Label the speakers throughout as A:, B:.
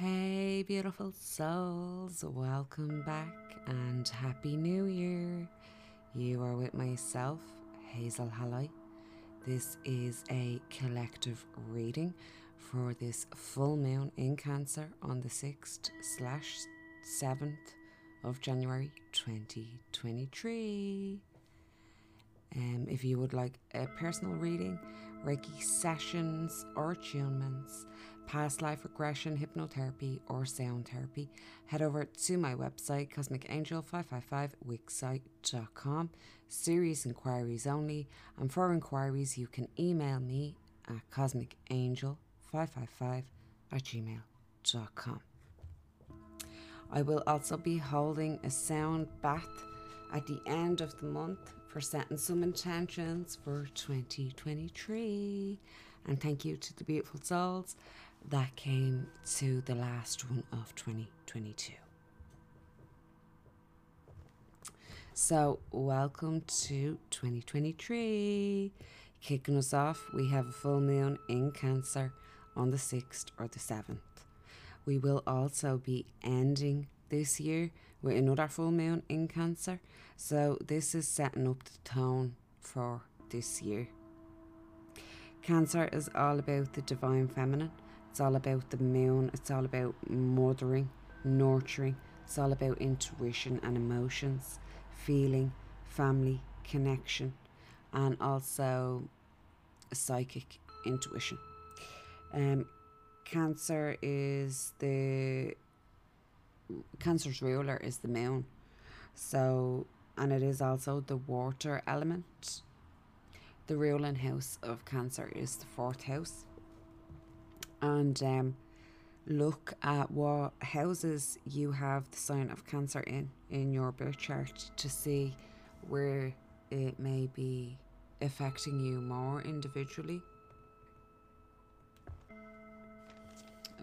A: Hey, beautiful souls, welcome back and Happy New Year. You are with myself, Hazel Halley. This is a collective reading for this full moon in Cancer on the 6th slash 7th of January 2023. Um, if you would like a personal reading, Reiki sessions or attunements, past life regression, hypnotherapy, or sound therapy, head over to my website, cosmicangel555wixsite.com. Serious inquiries only, and for inquiries, you can email me at cosmicangel555 at gmail.com. I will also be holding a sound bath at the end of the month for setting some intentions for 2023. And thank you to the beautiful souls that came to the last one of 2022. So, welcome to 2023. Kicking us off, we have a full moon in Cancer on the 6th or the 7th. We will also be ending this year with another full moon in Cancer. So, this is setting up the tone for this year. Cancer is all about the divine feminine, it's all about the moon, it's all about mothering, nurturing, it's all about intuition and emotions, feeling, family, connection, and also psychic intuition. Um, cancer is the Cancer's ruler is the moon. So, and it is also the water element. The ruling house of Cancer is the fourth house. And um, look at what houses you have the sign of Cancer in in your birth chart to see where it may be affecting you more individually.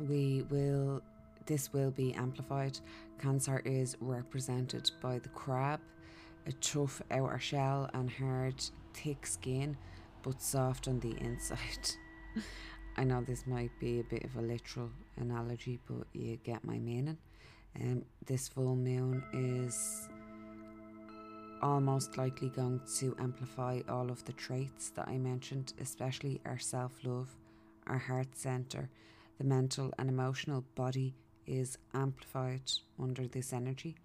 A: We will this will be amplified. Cancer is represented by the crab, a tough outer shell and hard, thick skin, but soft on the inside. I know this might be a bit of a literal analogy, but you get my meaning. Um, this full moon is almost likely going to amplify all of the traits that I mentioned, especially our self love, our heart center, the mental and emotional body is amplified under this energy.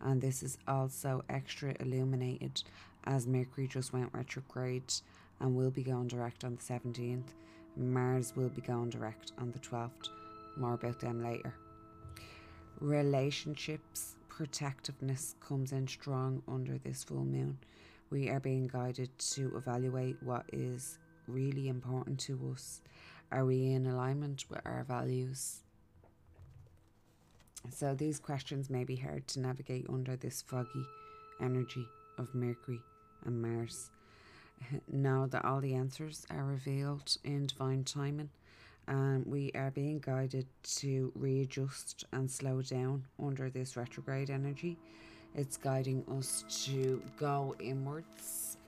A: And this is also extra illuminated as Mercury just went retrograde and will be going direct on the 17th. Mars will be going direct on the 12th. More about them later. Relationships, protectiveness comes in strong under this full moon. We are being guided to evaluate what is really important to us. Are we in alignment with our values? So these questions may be hard to navigate under this foggy energy of Mercury and Mars. Know that all the answers are revealed in divine timing, and we are being guided to readjust and slow down under this retrograde energy. It's guiding us to go inwards,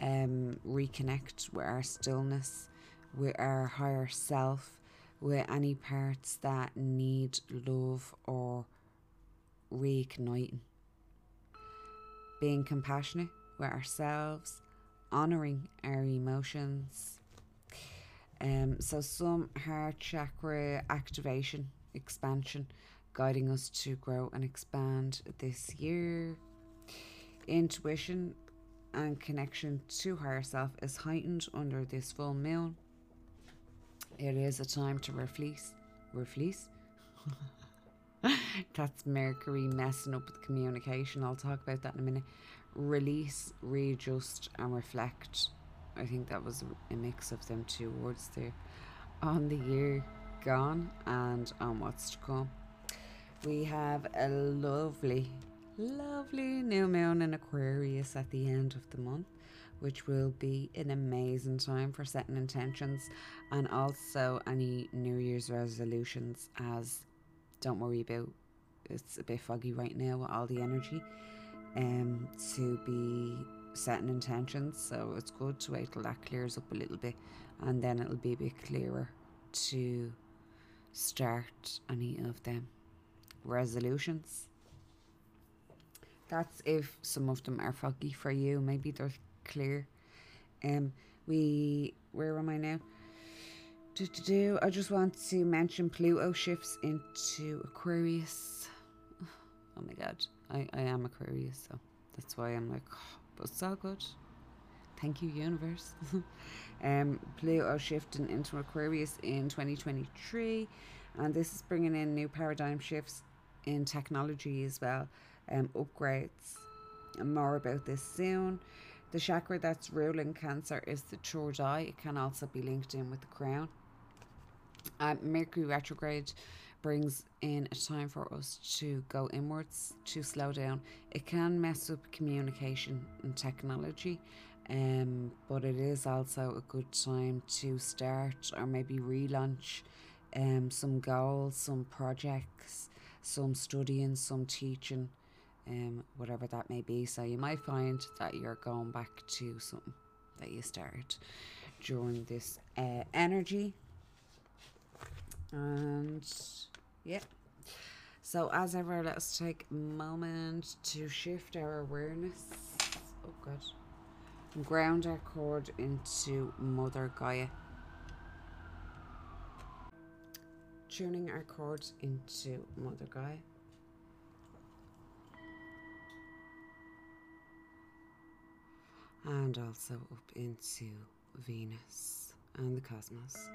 A: um, reconnect with our stillness, with our higher self, with any parts that need love or reigniting. Being compassionate with ourselves, honouring our emotions. Um, so, some heart chakra activation, expansion, guiding us to grow and expand this year. Intuition and connection to higher self is heightened under this full moon. It is a time to refleece. Refleece? That's Mercury messing up with communication. I'll talk about that in a minute. Release, readjust, and reflect. I think that was a mix of them two words there. On the year gone and on what's to come. We have a lovely, lovely new moon in Aquarius at the end of the month which will be an amazing time for setting intentions and also any New Year's resolutions. As don't worry about it's a bit foggy right now with all the energy um, to be setting intentions. So it's good to wait till that clears up a little bit and then it'll be a bit clearer to start any of them resolutions. That's if some of them are foggy for you. Maybe they're clear. Um, we where am I now? Do, do, do. I just want to mention Pluto shifts into Aquarius. Oh my god, I, I am Aquarius, so that's why I'm like, oh, but so good. Thank you, universe. um, Pluto shifting into Aquarius in 2023, and this is bringing in new paradigm shifts in technology as well, um, upgrades. And more about this soon. The chakra that's ruling Cancer is the third eye. It can also be linked in with the crown. Uh, Mercury retrograde brings in a time for us to go inwards, to slow down. It can mess up communication and technology, um, but it is also a good time to start or maybe relaunch um, some goals, some projects, some studying, some teaching, um, whatever that may be. So you might find that you're going back to something that you started during this uh, energy. And yeah. So as ever, let's take a moment to shift our awareness. Oh god ground our cord into Mother Gaia. Tuning our cords into Mother Gaia. And also up into Venus and the cosmos.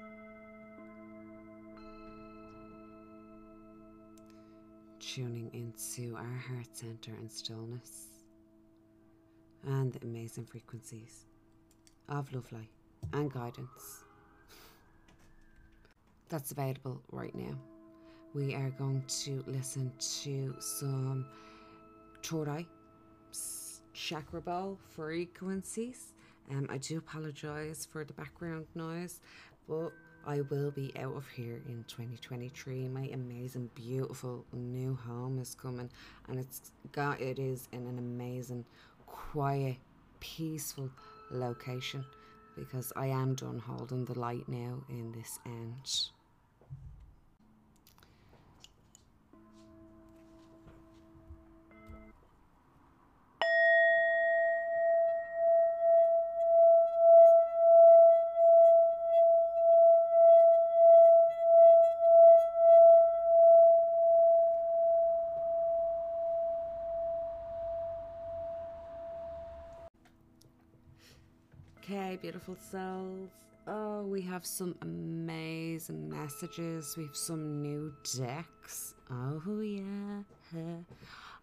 A: Tuning into our heart center and stillness and the amazing frequencies of love light and guidance that's available right now. We are going to listen to some Third chakra ball frequencies. Um, I do apologise for the background noise, but I will be out of here in 2023. My amazing, beautiful new home is coming, and it's got it is in an amazing quiet, peaceful location because I am done holding the light now in this end. Beautiful souls. Oh, we have some amazing messages. We have some new decks. Oh, yeah.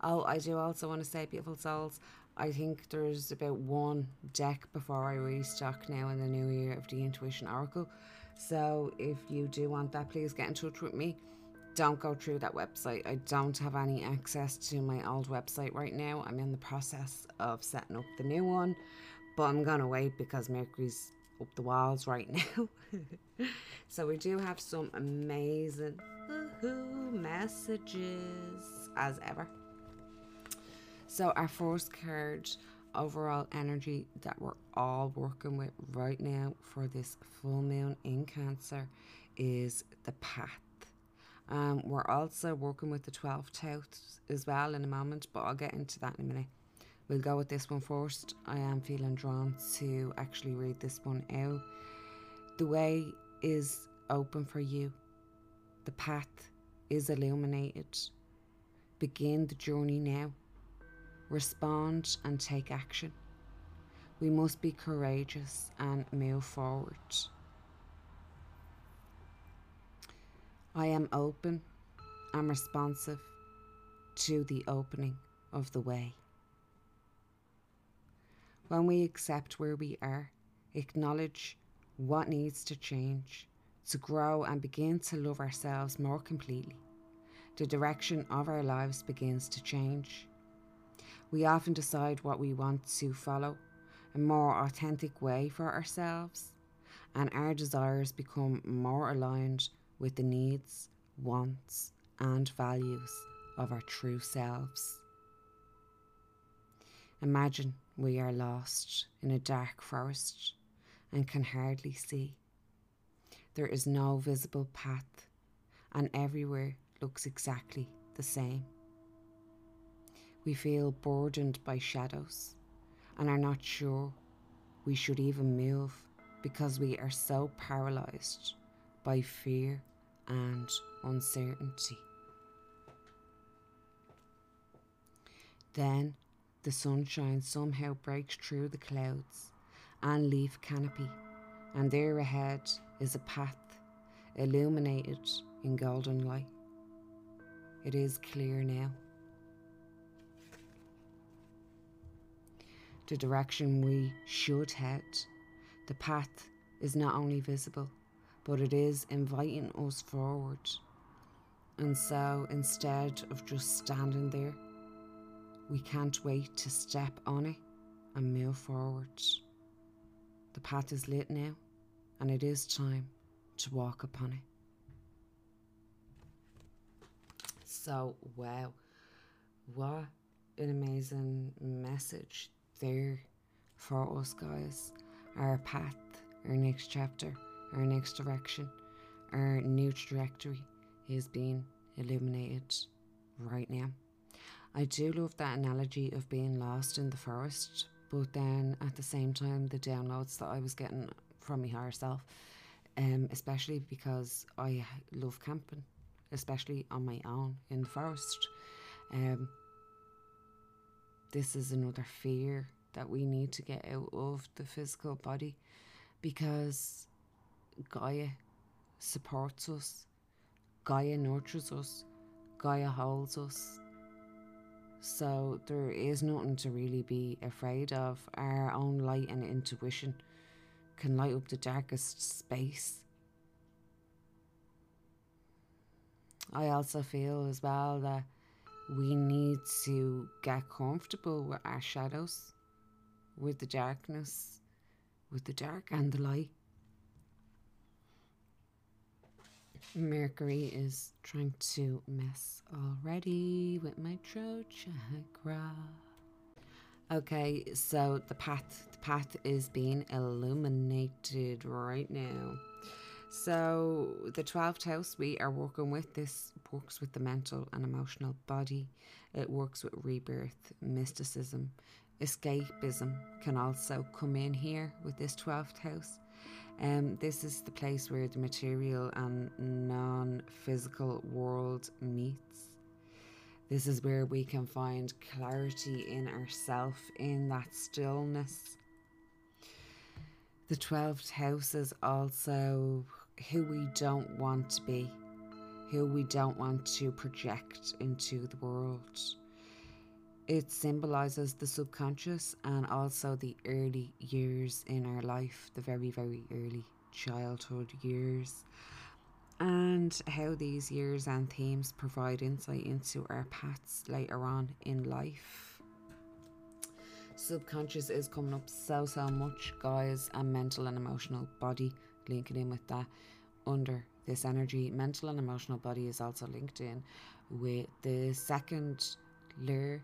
A: Oh, I do also want to say, beautiful souls, I think there's about one deck before I restock now in the new year of the Intuition Oracle. So if you do want that, please get in touch with me. Don't go through that website. I don't have any access to my old website right now. I'm in the process of setting up the new one. But I'm going to wait because Mercury's up the walls right now. so we do have some amazing messages as ever. So our first card, overall energy that we're all working with right now for this full moon in Cancer is the path. Um, we're also working with the 12th house as well in a moment, but I'll get into that in a minute. We'll go with this one first. I am feeling drawn to actually read this one out. The way is open for you, the path is illuminated. Begin the journey now. Respond and take action. We must be courageous and move forward. I am open and responsive to the opening of the way. When we accept where we are, acknowledge what needs to change, to grow and begin to love ourselves more completely, the direction of our lives begins to change. We often decide what we want to follow, a more authentic way for ourselves, and our desires become more aligned with the needs, wants, and values of our true selves. Imagine we are lost in a dark forest and can hardly see. There is no visible path, and everywhere looks exactly the same. We feel burdened by shadows and are not sure we should even move because we are so paralyzed by fear and uncertainty. Then the sunshine somehow breaks through the clouds and leaf canopy, and there ahead is a path illuminated in golden light. It is clear now. The direction we should head, the path is not only visible, but it is inviting us forward. And so instead of just standing there, we can't wait to step on it and move forward. The path is lit now, and it is time to walk upon it. So, wow, what an amazing message there for us, guys. Our path, our next chapter, our next direction, our new trajectory is being illuminated right now. I do love that analogy of being lost in the forest, but then at the same time, the downloads that I was getting from my higher self, um, especially because I love camping, especially on my own in the forest. Um, this is another fear that we need to get out of the physical body because Gaia supports us, Gaia nurtures us, Gaia holds us. So there is nothing to really be afraid of. Our own light and intuition can light up the darkest space. I also feel as well that we need to get comfortable with our shadows, with the darkness, with the dark and the light. Mercury is trying to mess already with my throat chakra. Okay, so the path the path is being illuminated right now. So the 12th house we are working with this works with the mental and emotional body. It works with rebirth, mysticism, escapism can also come in here with this 12th house. Um, this is the place where the material and non physical world meets. This is where we can find clarity in ourself, in that stillness. The 12th house is also who we don't want to be, who we don't want to project into the world. It symbolizes the subconscious and also the early years in our life, the very, very early childhood years, and how these years and themes provide insight into our paths later on in life. Subconscious is coming up so, so much, guys, and mental and emotional body linking in with that under this energy. Mental and emotional body is also linked in with the second layer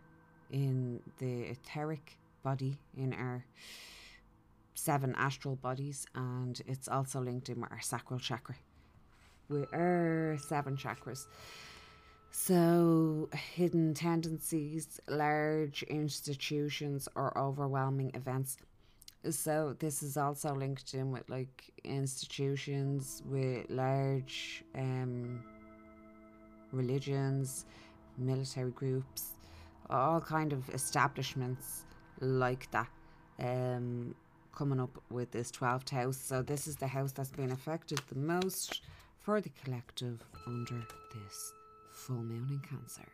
A: in the etheric body in our seven astral bodies, and it's also linked in our sacral chakra, with our seven chakras. So, hidden tendencies, large institutions, or overwhelming events. So, this is also linked in with like institutions, with large um, religions, military groups, all kind of establishments like that um, coming up with this 12th house. So this is the house that's been affected the most for the collective under this full moon in Cancer.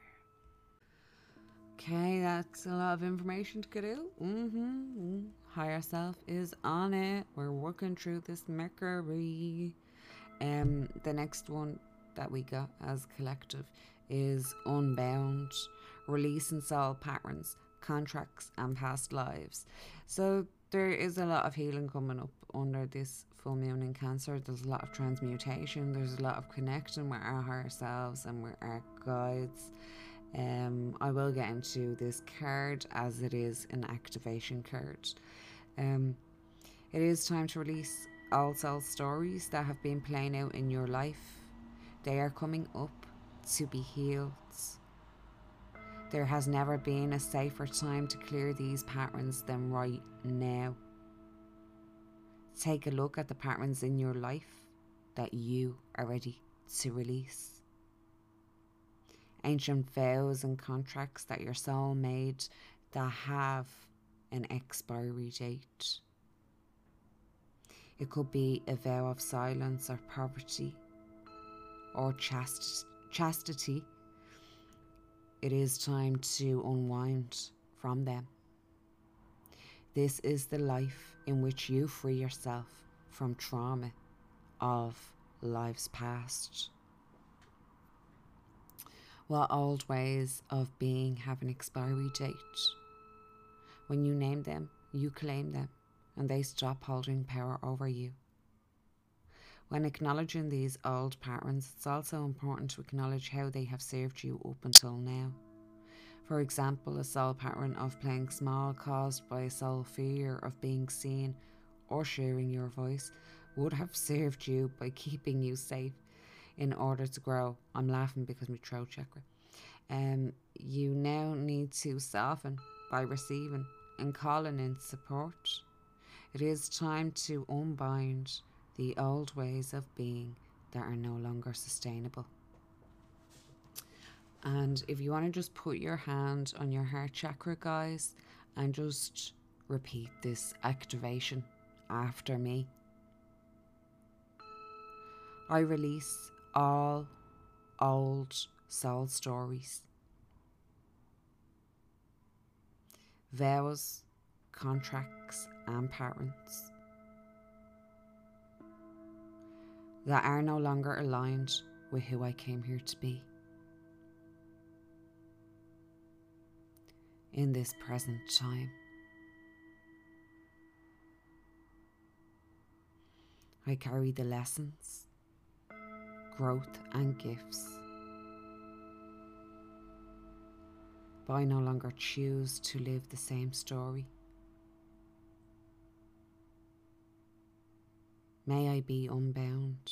A: Okay, that's a lot of information to get out. Mm-hmm. Higher self is on it. We're working through this Mercury. Um, the next one that we got as collective is unbound releasing soul patterns, contracts, and past lives. So there is a lot of healing coming up under this full moon in Cancer. There's a lot of transmutation. There's a lot of connection with our higher selves and with our guides. Um, I will get into this card as it is an activation card. Um, it is time to release all soul stories that have been playing out in your life They are coming up to be healed. There has never been a safer time to clear these patterns than right now. Take a look at the patterns in your life that you are ready to release. Ancient vows and contracts that your soul made that have an expiry date. It could be a vow of silence or poverty or chast- chastity. It is time to unwind from them. This is the life in which you free yourself from trauma of lives past. What old ways of being have an expiry date? When you name them, you claim them, and they stop holding power over you. When acknowledging these old patterns, it's also important to acknowledge how they have served you up until now. For example, a soul pattern of playing small caused by a soul fear of being seen or sharing your voice would have served you by keeping you safe in order to grow. I'm laughing because my throat chakra. Um, you now need to soften by receiving and calling in support. It is time to unbind the old ways of being that are no longer sustainable. And if you want to just put your hand on your heart chakra, guys, and just repeat this activation after me. I release all old soul stories, vows, contracts, and patterns that are no longer aligned with who I came here to be. In this present time. I carry the lessons, growth, and gifts. But I no longer choose to live the same story. May I be unbound,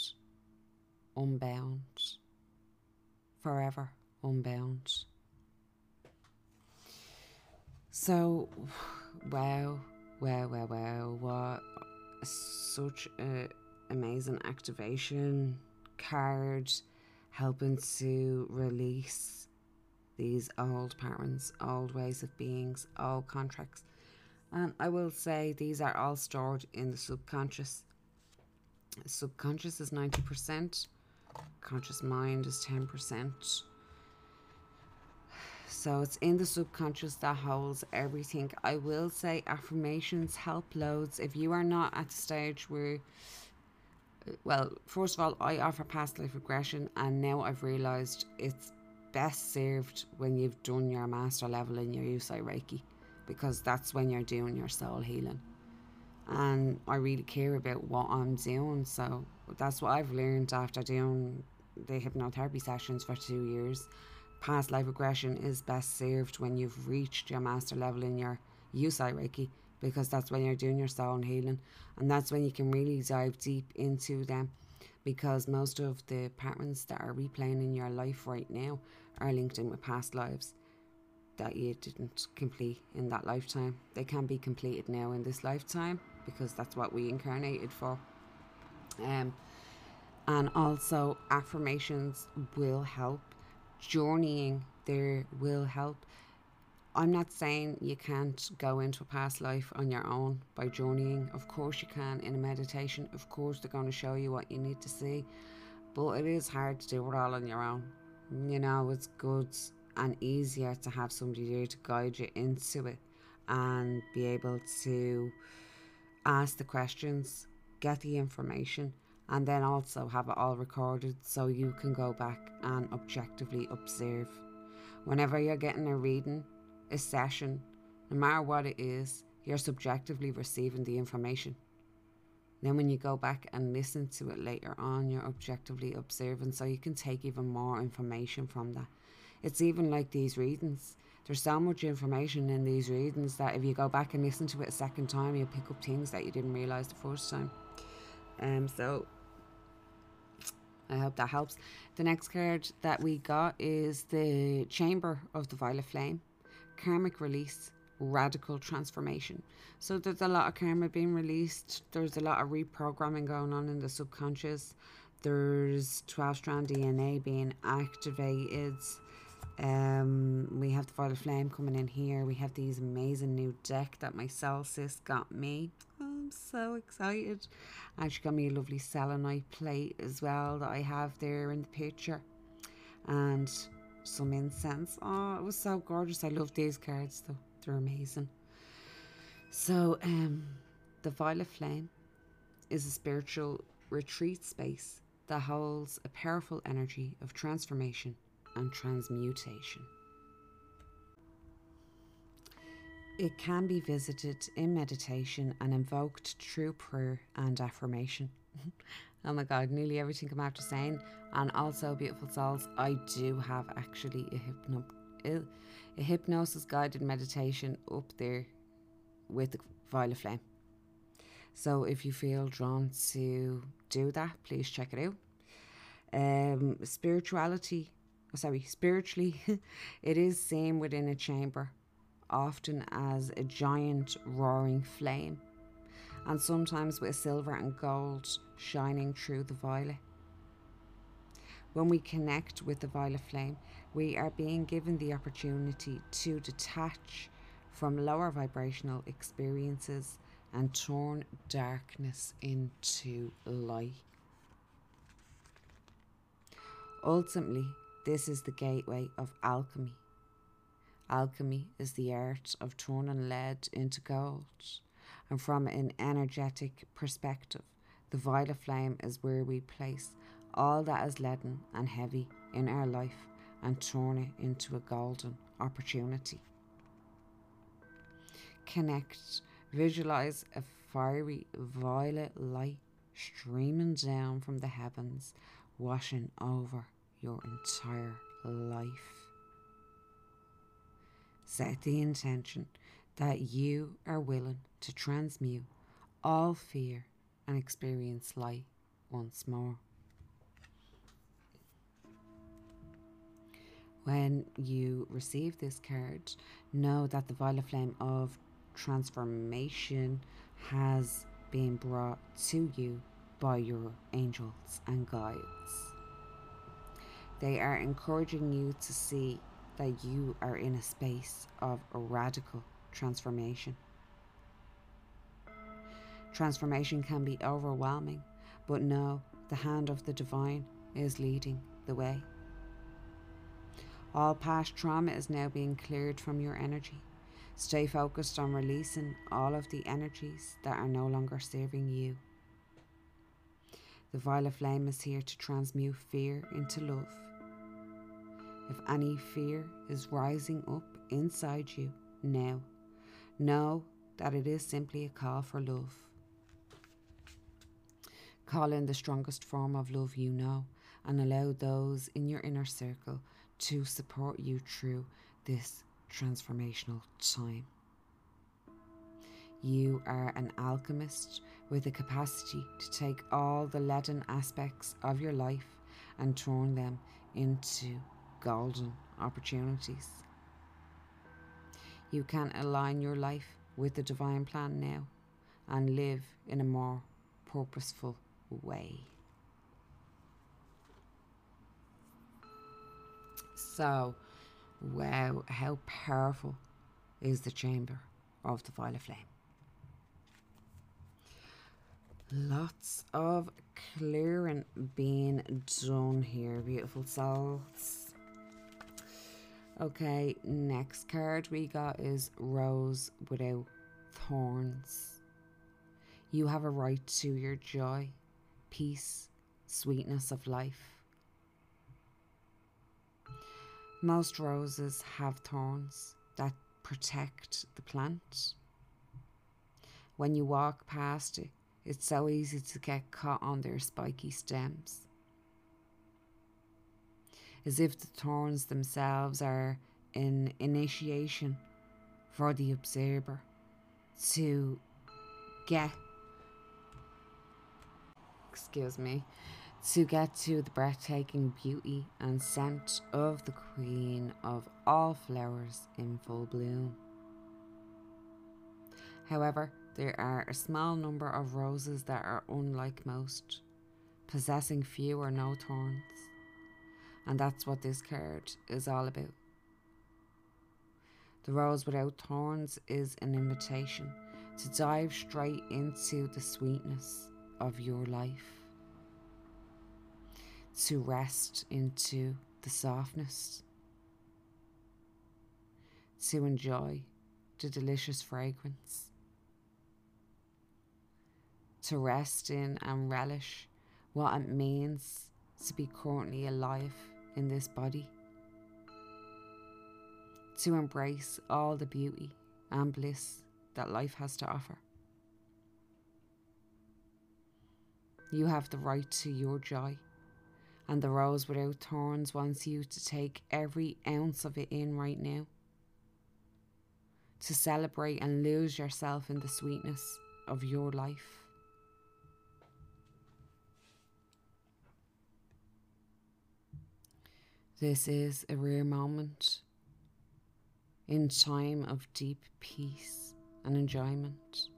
A: unbound, forever unbound. So, wow, wow, wow, wow, what such a amazing activation card helping to release these old patterns, old ways of beings, old contracts. And I will say these are all stored in the subconscious. Subconscious is 90%, conscious mind is 10%. So it's in the subconscious that holds everything. I will say affirmations help loads. If you are not at the stage where well, first of all, I offer past life regression, and now I've realised it's best served when you've done your master level in your Usui Reiki because that's when you're doing your soul healing. And I really care about what I'm doing, so that's what I've learned after doing the hypnotherapy sessions for two years. Past life regression is best served when you've reached your master level in your Usui Reiki because that's when you're doing your soul and healing and that's when you can really dive deep into them because most of the patterns that are replaying in your life right now are linked in with past lives that you didn't complete in that lifetime. They can be completed now in this lifetime because that's what we incarnated for. Um, and also affirmations will help. Journeying there will help. I'm not saying you can't go into a past life on your own by journeying. Of course, you can in a meditation. Of course, they're going to show you what you need to see. But it is hard to do it all on your own. You know, it's good and easier to have somebody there to guide you into it and be able to ask the questions, get the information, and then also have it all recorded so you can go back and objectively observe. Whenever you're getting a reading, a session, no matter what it is, you're subjectively receiving the information. Then, when you go back and listen to it later on, you're objectively observing, so you can take even more information from that. It's even like these readings. There's so much information in these readings that if you go back and listen to it a second time, you'll pick up things that you didn't realize the first time. Um, so I hope that helps. The next card that we got is the Chamber of the Violet Flame, Karmic Release, Radical Transformation. So there's a lot of karma being released. There's a lot of reprogramming going on in the subconscious. There's 12 strand DNA being activated. Um, we have the Violet Flame coming in here. We have these amazing new deck that my cell sis got me. I'm so excited. And she got me a lovely selenite plate as well that I have there in the picture. And some incense. Oh, it was so gorgeous. I love these cards though. They're amazing. So, um, the Violet Flame is a spiritual retreat space that holds a powerful energy of transformation and transmutation. It can be visited in meditation and invoked through prayer and affirmation. oh my god, nearly everything I'm after saying. And also, beautiful souls, I do have actually a, hypno- a hypnosis guided meditation up there with the violet flame. So if you feel drawn to do that, please check it out. Um, spirituality, sorry, spiritually, it is seen within a chamber, often as a giant roaring flame, and sometimes with silver and gold shining through the violet. When we connect with the violet flame, we are being given the opportunity to detach from lower vibrational experiences and turn darkness into light. Ultimately, this is the gateway of alchemy. Alchemy is the art of turning lead into gold, and from an energetic perspective, the violet flame is where we place all that is leaden and heavy in our life and turn it into a golden opportunity. Connect, visualize a fiery violet light streaming down from the heavens, washing over your entire life. Set the intention that you are willing to transmute all fear and experience light once more. When you receive this card, know that the violet flame of transformation has been brought to you by your angels and guides. They are encouraging you to see that you are in a space of radical transformation. Transformation can be overwhelming, but know the hand of the divine is leading the way. All past trauma is now being cleared from your energy. Stay focused on releasing all of the energies that are no longer serving you. The violet flame is here to transmute fear into love. If any fear is rising up inside you now, know that it is simply a call for love. Call in the strongest form of love you know and allow those in your inner circle to support you through this transformational time. You are an alchemist with the capacity to take all the leaden aspects of your life and turn them into golden opportunities. You can align your life with the divine plan now and live in a more purposeful way. So, wow, how powerful is the chamber of the violet flame? Lots of clearing being done here, beautiful souls. Okay, next card we got is Rose Without Thorns. You have a right to your joy, peace, sweetness of life. Most roses have thorns that protect the plant. When you walk past it, it's so easy to get caught on their spiky stems. As if the thorns themselves are an initiation for the observer to get, excuse me, to get to the breathtaking beauty and scent of the queen of all flowers in full bloom. However, there are a small number of roses that are unlike most, possessing few or no thorns. And that's what this card is all about. The rose without thorns is an invitation to dive straight into the sweetness of your life, to rest into the softness, to enjoy the delicious fragrance, to rest in and relish what it means to be currently alive in this body, to embrace all the beauty and bliss that life has to offer. You have the right to your joy, and the rose without thorns wants you to take every ounce of it in right now. To celebrate and lose yourself in the sweetness of your life. This is a rare moment in time of deep peace and enjoyment.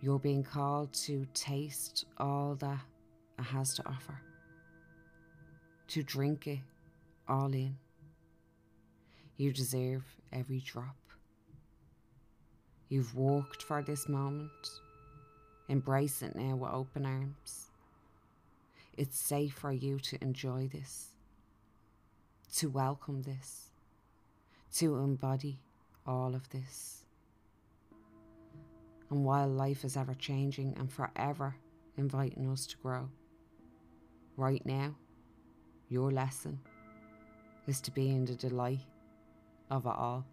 A: You're being called to taste all that it has to offer, to drink it all in. You deserve every drop. You've walked for this moment. Embrace it now with open arms. It's safe for you to enjoy this, to welcome this, to embody all of this. And while life is ever changing and forever inviting us to grow, right now, your lesson is to be in the delight of it all.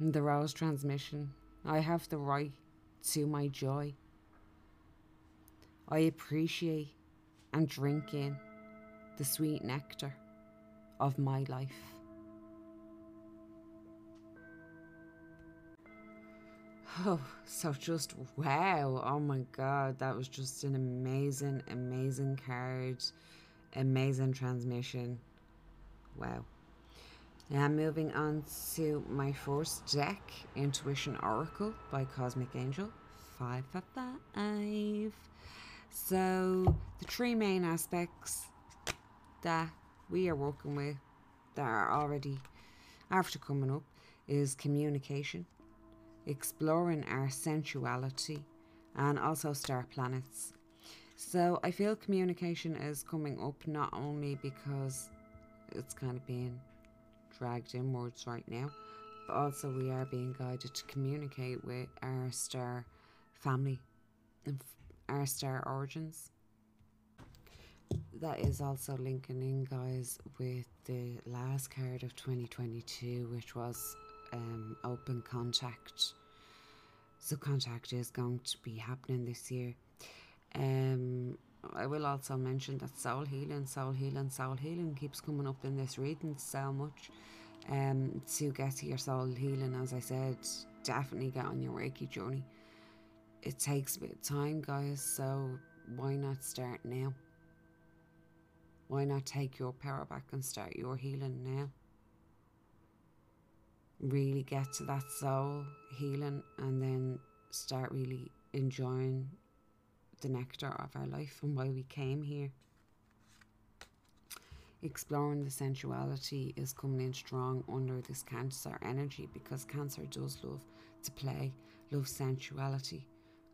A: The Rose transmission, I have the right to my joy. I appreciate and drink in the sweet nectar of my life. Oh, so just wow. Oh my god, that was just an amazing, amazing card. Amazing transmission. Wow. Now moving on to my first deck, Intuition Oracle by Cosmic Angel. Five five five. So the three main aspects that we are working with that are already after coming up is communication, exploring our sensuality, and also star planets. So I feel communication is coming up not only because it's kind of being dragged inwards right now, but also we are being guided to communicate with our star family our star origins. That is also linking in, guys, with the last card of 2022, which was um, open contact. So, contact is going to be happening this year. Um, I will also mention that soul healing, soul healing, soul healing keeps coming up in this reading so much. Um, to get to your soul healing, as I said, definitely get on your Reiki journey. It takes a bit of time, guys, so why not start now? Why not take your power back and start your healing now? Really get to that soul healing and then start really enjoying the nectar of our life and why we came here. Exploring the sensuality is coming in strong under this Cancer energy because Cancer does love to play, love sensuality,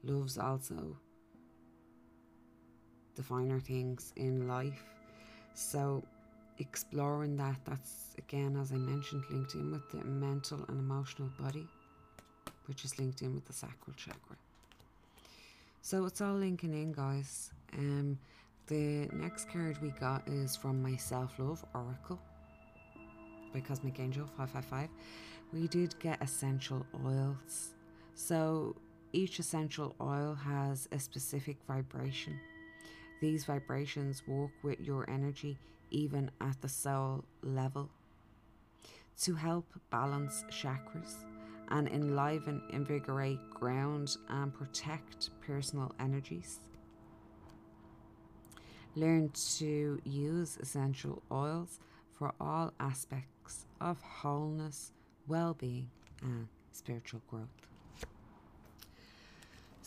A: loves also the finer things in life. So, exploring that, that's again, as I mentioned, linked in with the mental and emotional body, which is linked in with the sacral chakra. So it's all linking in, guys. Um, the next card we got is from my Self Love Oracle by Cosmic Angel 555. We did get essential oils. So each essential oil has a specific vibration. These vibrations work with your energy even at the soul level to help balance chakras and enliven, invigorate, ground, and protect personal energies. Learn to use essential oils for all aspects of wholeness, well being, and spiritual growth.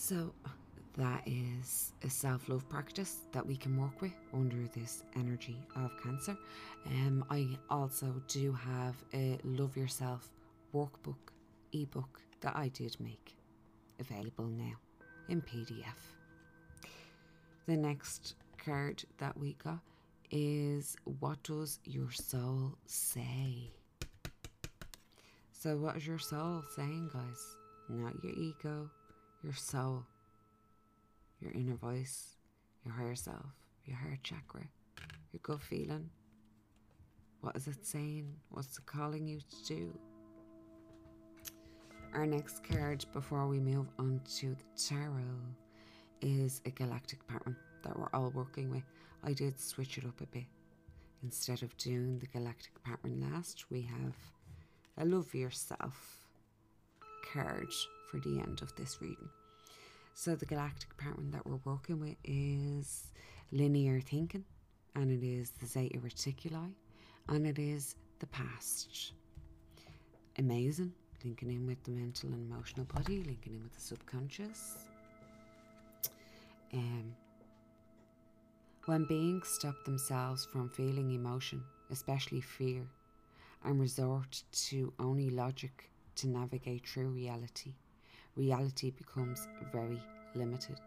A: So, that is a self love practice that we can work with under this energy of Cancer. Um, I also do have a Love Yourself workbook ebook that I did make available now in PDF. The next card that we got is What Does Your Soul Say? So, what is your soul saying, guys? Not your ego, your soul, your inner voice, your higher self, your heart chakra, your gut feeling. What is it saying? What's it calling you to do? Our next card before we move on to the tarot is a galactic pattern that we're all working with. I did switch it up a bit. Instead of doing the galactic pattern last, we have a love yourself card for the end of this reading. So the galactic pattern that we're working with is linear thinking, and it is the Zeta Reticuli, and it is the past. Amazing linking in with the mental and emotional body, linking in with the subconscious. Um, when beings stop themselves from feeling emotion, especially fear, and resort to only logic to navigate through reality, reality becomes very limited.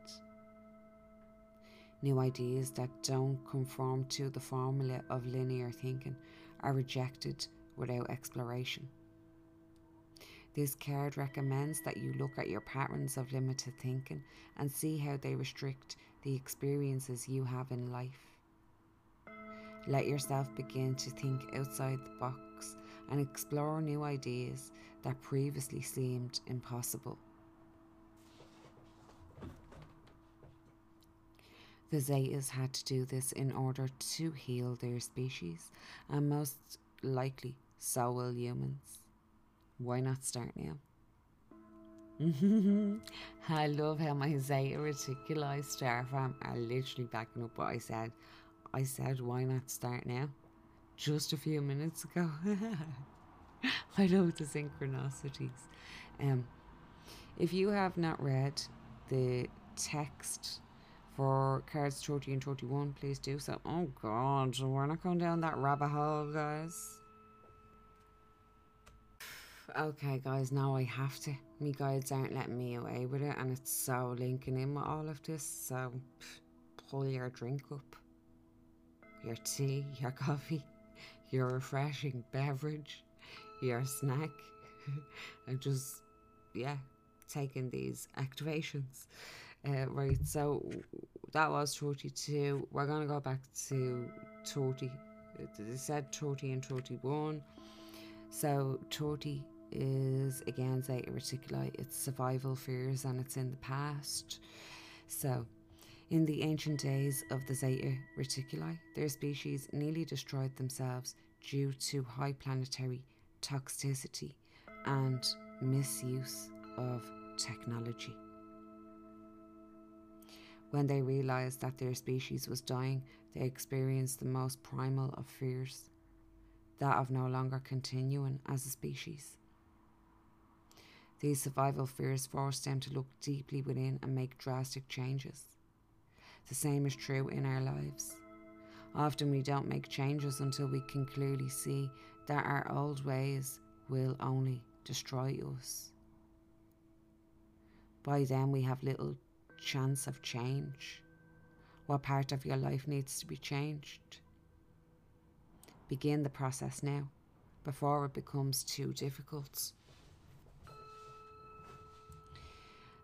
A: New ideas that don't conform to the formula of linear thinking are rejected without exploration. This card recommends that you look at your patterns of limited thinking and see how they restrict the experiences you have in life. Let yourself begin to think outside the box and explore new ideas that previously seemed impossible. The Zetas had to do this in order to heal their species, and most likely so will humans. Why not start now? I love how my Zeta Reticuli star fam are uh, literally backing up what I said. I said, why not start now? Just a few minutes ago. I love the synchronicities. Um, if you have not read the text for cards 30 and 31, please do so. Oh god, we're not going down that rabbit hole, guys okay, guys, now I have to. Me guides aren't letting me away with it, and it's so linking in with all of this. So, pull your drink up, your tea, your coffee, your refreshing beverage, your snack, and just, yeah, taking these activations. Uh, right, so that was 32. We're going to go back to 30. It said 30 and 31. So 30 is again Zeta Reticuli, it's survival fears and it's in the past. So, in the ancient days of the Zeta Reticuli, their species nearly destroyed themselves due to high planetary toxicity and misuse of technology. When they realized that their species was dying, they experienced the most primal of fears that of no longer continuing as a species. These survival fears forced them to look deeply within and make drastic changes. The same is true in our lives. Often we don't make changes until we can clearly see that our old ways will only destroy us. By then, we have little chance of change. What part of your life needs to be changed? Begin the process now, before it becomes too difficult.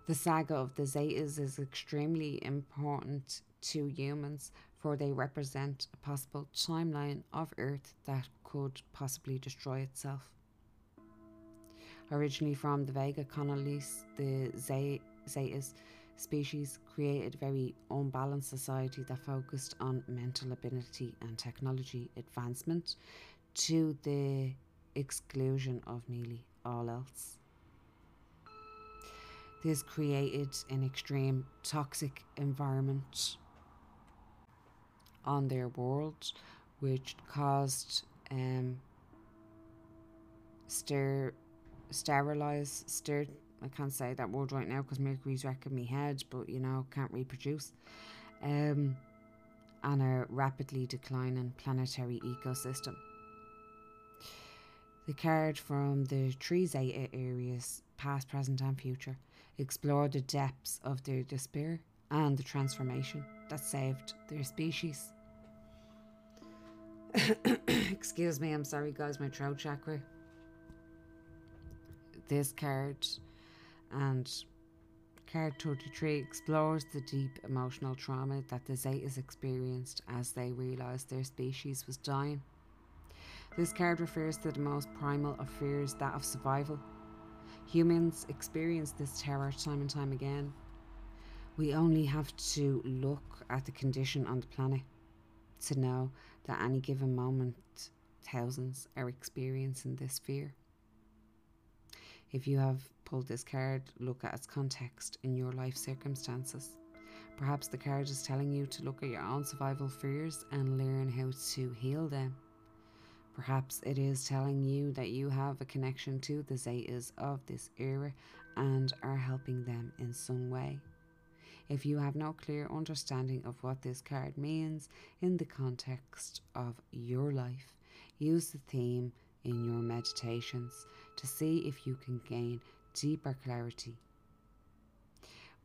A: The saga of the Zetas is extremely important to humans, for they represent a possible timeline of Earth that could possibly destroy itself. Originally from the Vega colonies, the Zetas species created a very unbalanced society that focused on mental ability and technology advancement to the exclusion of nearly all else. This created an extreme toxic environment on their world, which caused um, stir, sterilize, stir. I can't say that word right now because Mercury's wrecking my head, but you know, can't reproduce. Um, and a rapidly declining planetary ecosystem. The card from the Tree Zeta areas, past, present, and future, explore the depths of their despair and the transformation that saved their species. Excuse me, I'm sorry, guys, my throat chakra. This card and card 33 explores the deep emotional trauma that the Zetas experienced as they realised their species was dying. This card refers to the most primal of fears, that of survival. Humans experience this terror time and time again. We only have to look at the condition on the planet to know that any given moment, thousands are experiencing this fear. If you have pulled this card, look at its context in your life circumstances. Perhaps the card is telling you to look at your own survival fears and learn how to heal them. Perhaps it is telling you that you have a connection to the Zetas of this era and are helping them in some way. If you have no clear understanding of what this card means in the context of your life, use the theme in your meditations to see if you can gain deeper clarity.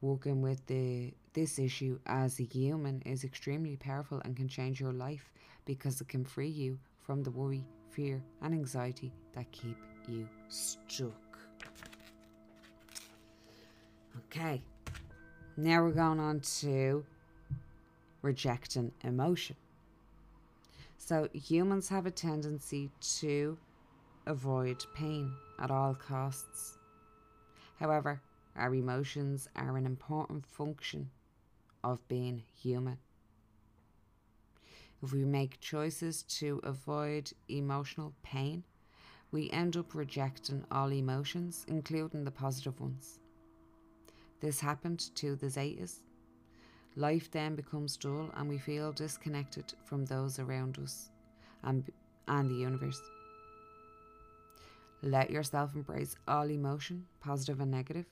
A: Working with the this issue as a human is extremely powerful and can change your life because it can free you from the worry, fear, and anxiety that keep you stuck. Okay, now we're going on to rejecting emotion. So, humans have a tendency to avoid pain at all costs. However, our emotions are an important function of being human. If we make choices to avoid emotional pain, we end up rejecting all emotions, including the positive ones. This happened to the Zetas. Life then becomes dull and we feel disconnected from those around us and, and the universe. Let yourself embrace all emotion, positive and negative,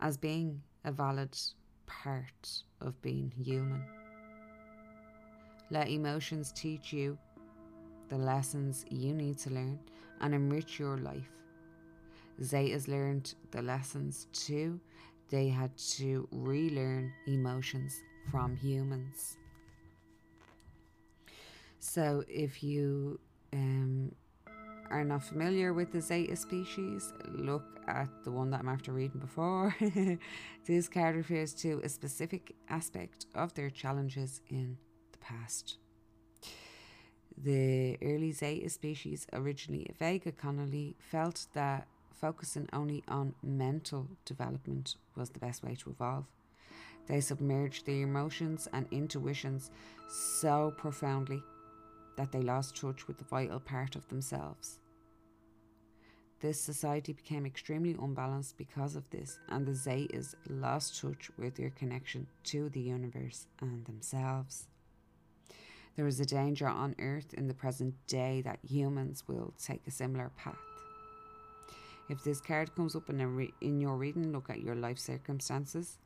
A: as being a valid part of being human. Let emotions teach you the lessons you need to learn and enrich your life. Zetas learned the lessons too. They had to relearn emotions from humans. So if you um, are not familiar with the Zeta species, look at the one that I'm after reading before. this card refers to a specific aspect of their challenges in past. The early Zeta species, originally Vega colony, felt that focusing only on mental development was the best way to evolve. They submerged their emotions and intuitions so profoundly that they lost touch with the vital part of themselves. This society became extremely unbalanced because of this, and the Zetas lost touch with their connection to the universe and themselves. There is a danger on Earth in the present day that humans will take a similar path. If this card comes up in, re- in your reading, look at your life circumstances.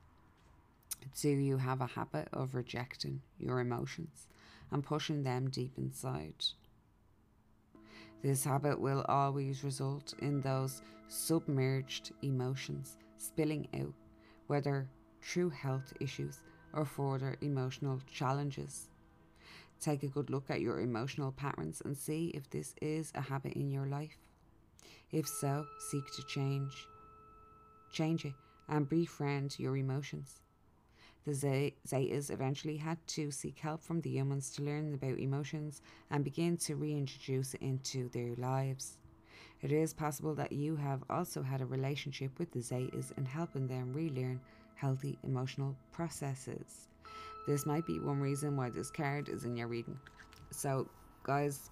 A: Do you have a habit of rejecting your emotions and pushing them deep inside? This habit will always result in those submerged emotions spilling out, whether through health issues or further emotional challenges. Take a good look at your emotional patterns and see if this is a habit in your life. If so, seek to change. Change it and befriend your emotions. The Zetas eventually had to seek help from the humans to learn about emotions and begin to reintroduce it into their lives. It is possible that you have also had a relationship with the Zetas in helping them relearn healthy emotional processes. This might be one reason why this card is in your reading. So, guys,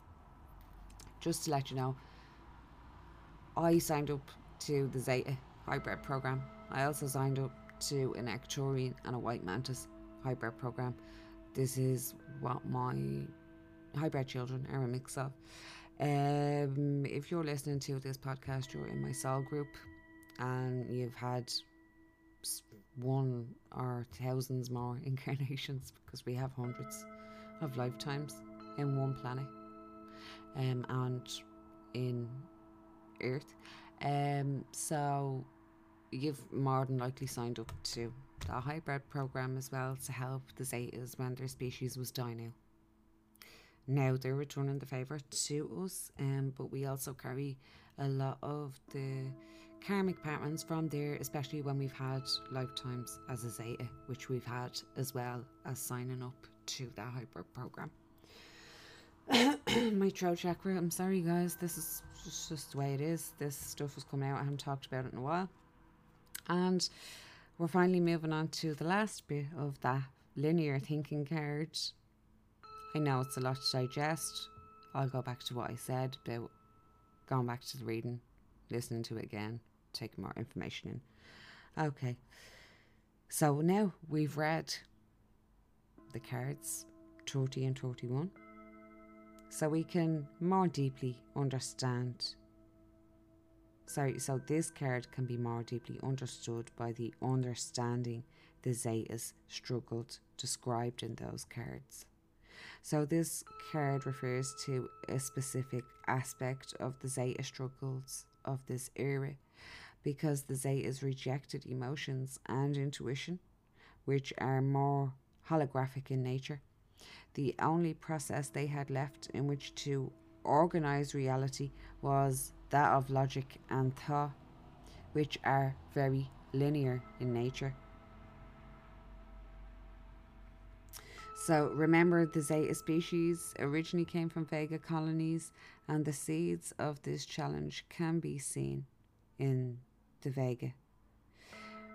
A: just to let you know, I signed up to the Zeta hybrid program I also signed up to an Arcturian and a White Mantis hybrid program. This is what my hybrid children are a mix of. Um, if you're listening to this podcast, you're in my soul group and you've had one or thousands more incarnations because we have hundreds of lifetimes in one planet um, and in Earth. Um, so you've more than likely signed up to the hybrid program as well to help the Zetas when their species was dying out. Now they're returning the favour to us, um, but we also carry a lot of the karmic patterns from there, especially when we've had lifetimes as a Zeta, which we've had as well as signing up to the hybrid program. my throat chakra. I'm sorry, guys. This is just the way it is. This stuff is coming out. I haven't talked about it in a while. And we're finally moving on to the last bit of that linear thinking card. I know it's a lot to digest. I'll go back to what I said about going back to the reading, listening to it again, taking more information in. Okay. So now we've read the cards 30 and 31 so we can more deeply understand sorry, so this card can be more deeply understood by the understanding the Zetas struggled described in those cards. So this card refers to a specific aspect of the Zeta struggles of this era because the Zay is rejected emotions and intuition, which are more holographic in nature. The only process they had left in which to organize reality was that of logic and thought, which are very linear in nature. So remember, the Zeta species originally came from Vega colonies, and the seeds of this challenge can be seen in the Vega,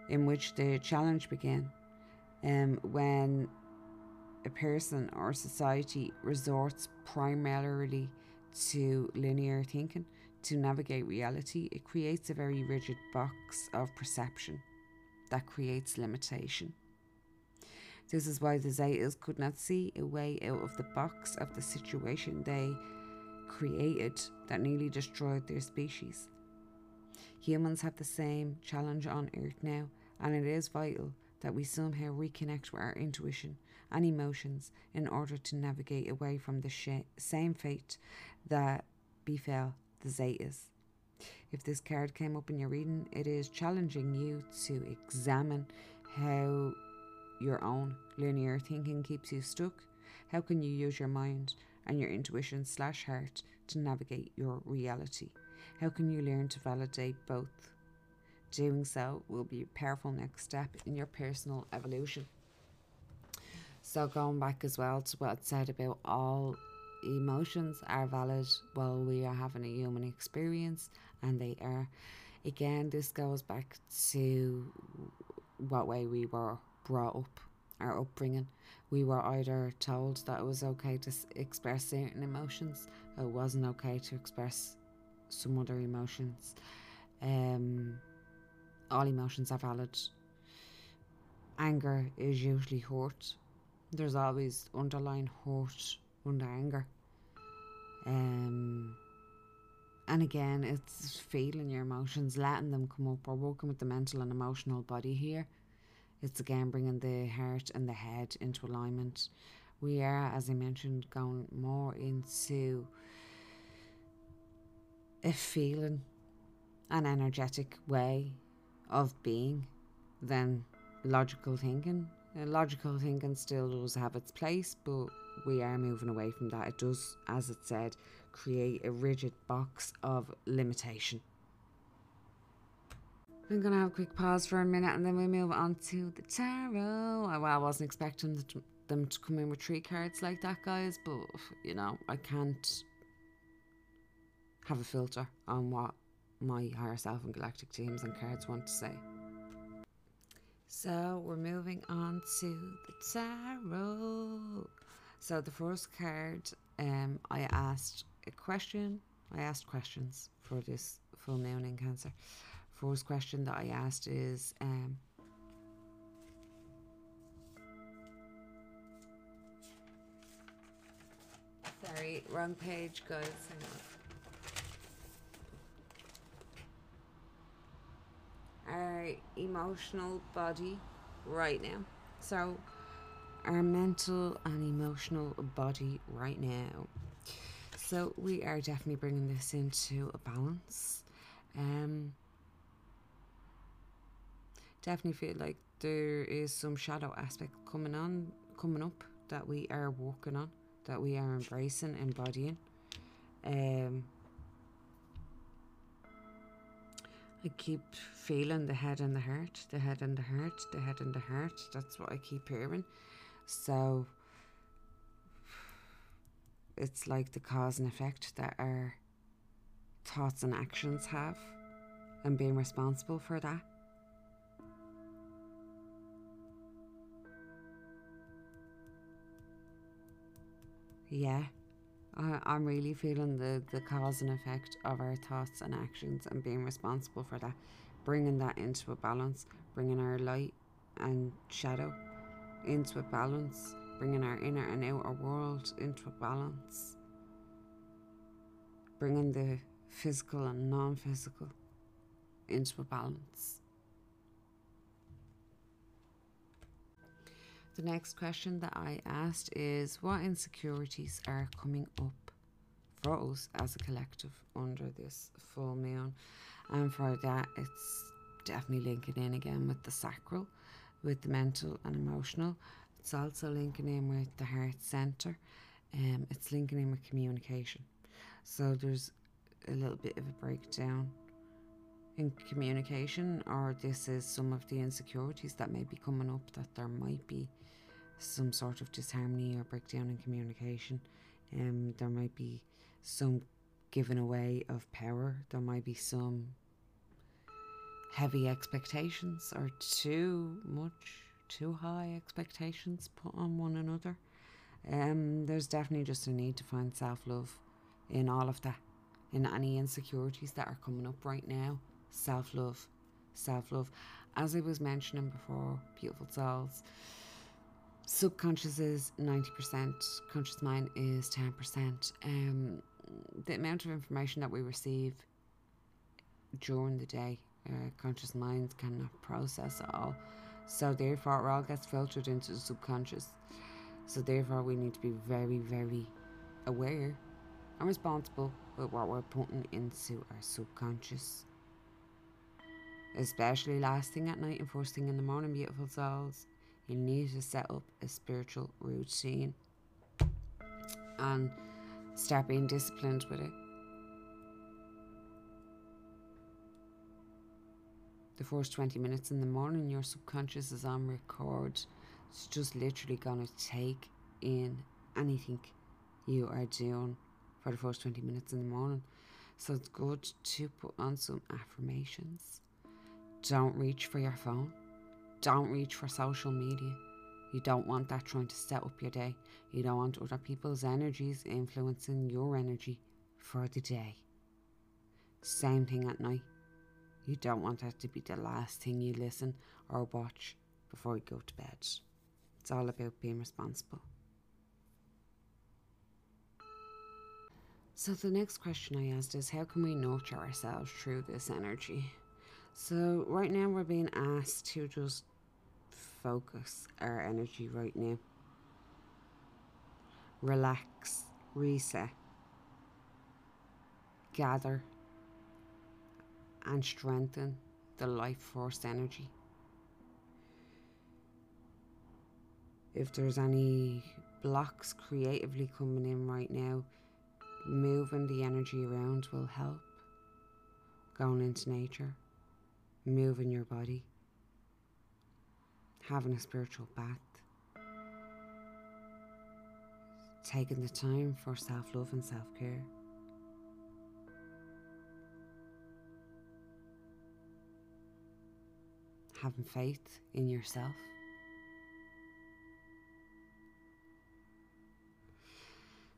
A: in which the challenge began. Um, when a person or society resorts primarily to linear thinking to navigate reality, it creates a very rigid box of perception that creates limitation. This is why the Zetas could not see a way out of the box of the situation they created that nearly destroyed their species. Humans have the same challenge on Earth now, and it is vital that we somehow reconnect with our intuition and emotions in order to navigate away from the sh- same fate that befell the Zetas. If this card came up in your reading, it is challenging you to examine how your own linear thinking keeps you stuck. How can you use your mind and your intuition slash heart to navigate your reality? How can you learn to validate both? Doing so will be a powerful next step in your personal evolution. So, going back as well to what I said about all emotions are valid while we are having a human experience, and they are. Again, this goes back to what way we were brought up, our upbringing. We were either told that it was okay to express certain emotions, it wasn't okay to express some other emotions. Um, all emotions are valid. Anger is usually hurt. There's always underlying hurt under anger. Um, and again, it's feeling your emotions, letting them come up. We're working with the mental and emotional body here. It's again bringing the heart and the head into alignment. We are, as I mentioned, going more into a feeling, an energetic way of being than logical thinking. Uh, logical thinking still does have its place, but we are moving away from that. It does, as it said, create a rigid box of limitation. I'm gonna have a quick pause for a minute and then we move on to the tarot. Well, I wasn't expecting them to come in with three cards like that, guys, but you know, I can't have a filter on what my higher self and galactic teams and cards want to say. So we're moving on to the tarot. So the first card, um, I asked a question. I asked questions for this full moon in Cancer. First question that I asked is um, Sorry, wrong page, guys. Our emotional body right now. So, our mental and emotional body right now. So, we are definitely bringing this into a balance. Um, definitely feel like there is some shadow aspect coming on, coming up that we are working on that we are embracing, embodying. Um, I keep feeling the head and the heart, the head and the heart, the head and the heart. That's what I keep hearing. So it's like the cause and effect that our thoughts and actions have, and being responsible for that. Yeah, I, I'm really feeling the, the cause and effect of our thoughts and actions and being responsible for that, bringing that into a balance, bringing our light and shadow into a balance, bringing our inner and outer world into a balance, bringing the physical and non physical into a balance. The next question that I asked is What insecurities are coming up for us as a collective under this full moon? And for that, it's definitely linking in again with the sacral, with the mental and emotional. It's also linking in with the heart center. Um, it's linking in with communication. So there's a little bit of a breakdown in communication, or this is some of the insecurities that may be coming up that there might be some sort of disharmony or breakdown in communication. Um, there might be some giving away of power. There might be some heavy expectations or too much, too high expectations put on one another. Um, there's definitely just a need to find self love in all of that, in any insecurities that are coming up right now. Self love, self love. As I was mentioning before, beautiful souls subconscious is 90%, conscious mind is 10%. Um, the amount of information that we receive during the day, uh, conscious minds cannot process all. So, therefore, it all gets filtered into the subconscious. So, therefore, we need to be very, very aware and responsible with what we're putting into our subconscious. Especially last thing at night and first thing in the morning, beautiful souls you need to set up a spiritual routine and start being disciplined with it. The first 20 minutes in the morning, your subconscious is on record. It's just literally going to take in anything you are doing for the first 20 minutes in the morning. So it's good to put on some affirmations. Don't reach for your phone. Don't reach for social media. You don't want that trying to set up your day. You don't want other people's energies influencing your energy for the day. Same thing at night. You don't want that to be the last thing you listen or watch before you go to bed. It's all about being responsible. So, the next question I asked is how can we nurture ourselves through this energy? So, right now, we're being asked to just focus our energy right now. Relax, reset, gather, and strengthen the life force energy. If there's any blocks creatively coming in right now, moving the energy around will help. Going into nature, moving your body having a spiritual bath, taking the time for self love and self care. Having faith in yourself.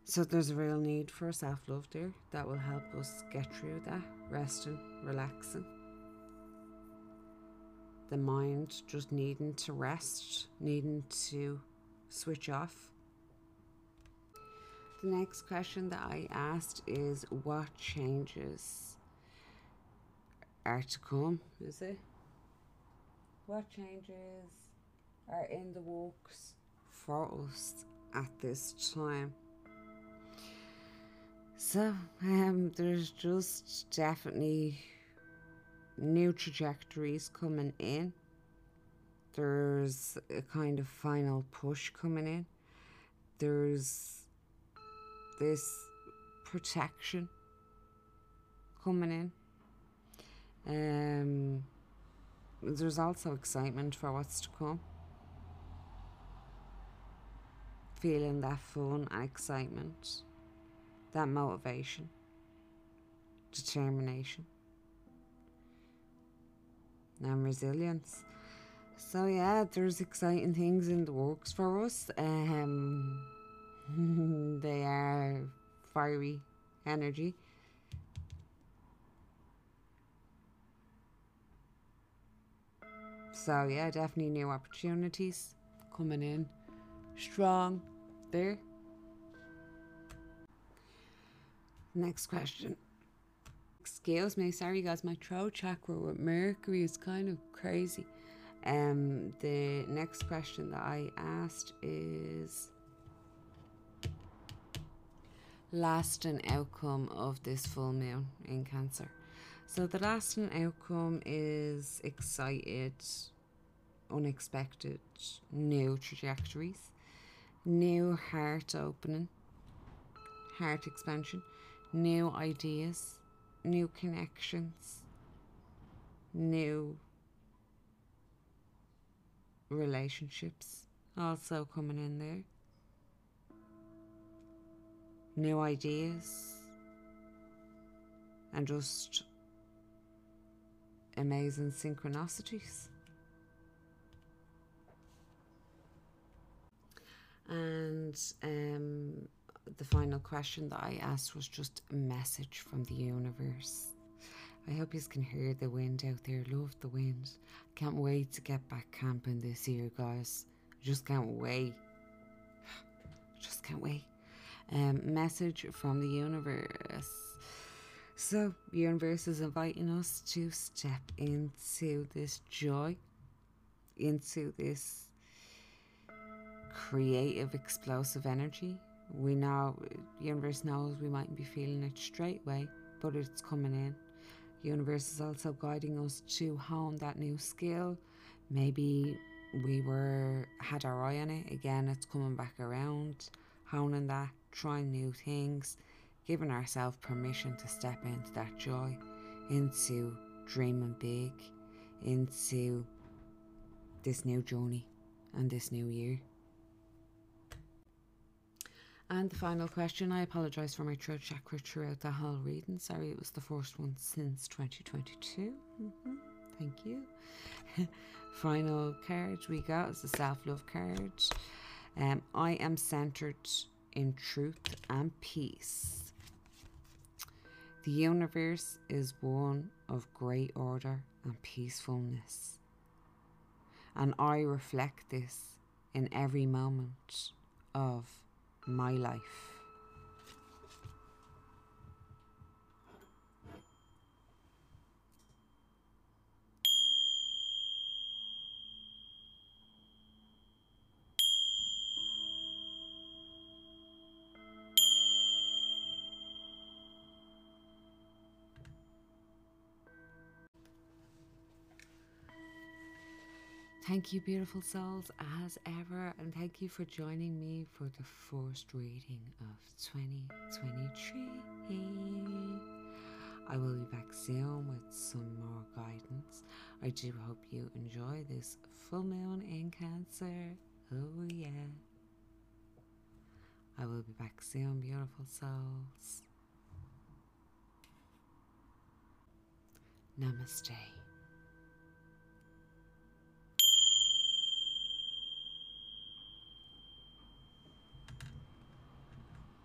A: So there's a real need for self love there that will help us get through that, resting, relaxing. The mind just needing to rest, needing to switch off. The next question that I asked is what changes are to come, is it? What changes are in the works for us at this time? So, um, there's just definitely new trajectories coming in. There's a kind of final push coming in. There's this protection coming in. Um, there's also excitement for what's to come. Feeling that fun and excitement, that motivation, determination, and resilience. So yeah, there's exciting things in the works for us. Um, they are fiery energy. So yeah, definitely new opportunities coming in strong there. Next question. Excuse me, sorry guys, my throat chakra with Mercury is kind of crazy. Um, the next question that I asked is lasting outcome of this full moon in Cancer. So, the lasting outcome is excited, unexpected, new trajectories, new heart opening, heart expansion, new ideas, new connections, new relationships also coming in there new ideas, and just amazing synchronicities. And um, the final question that I asked was just a message from the universe. I hope you can hear the wind out there. Love the wind. Can't wait to get back camping this year, guys. Just can't wait. Just can't wait um, message from the universe. So, universe is inviting us to step into this joy, into this creative, explosive energy. We know, universe knows we mightn't be feeling it straight away, but it's coming in. Universe is also guiding us to hone that new skill. Maybe we were had our eye on it again. It's coming back around, honing that trying new things, giving ourselves permission to step into that joy, into dreaming big, into this new journey and this new year. And the final question I apologise for my throat chakra throughout the whole reading. Sorry, it was the first one since 2022. Mm-hmm. Thank you. final card we got is the self love card. Um, I am centered in truth and peace. The universe is one of great order and peacefulness. And I reflect this in every moment of my life. Thank you, beautiful souls, as ever, and thank you for joining me for the first reading of 2023. I will be back soon with some more guidance. I do hope you enjoy this full moon in Cancer. Oh, yeah. I will be back soon, beautiful souls. Namaste.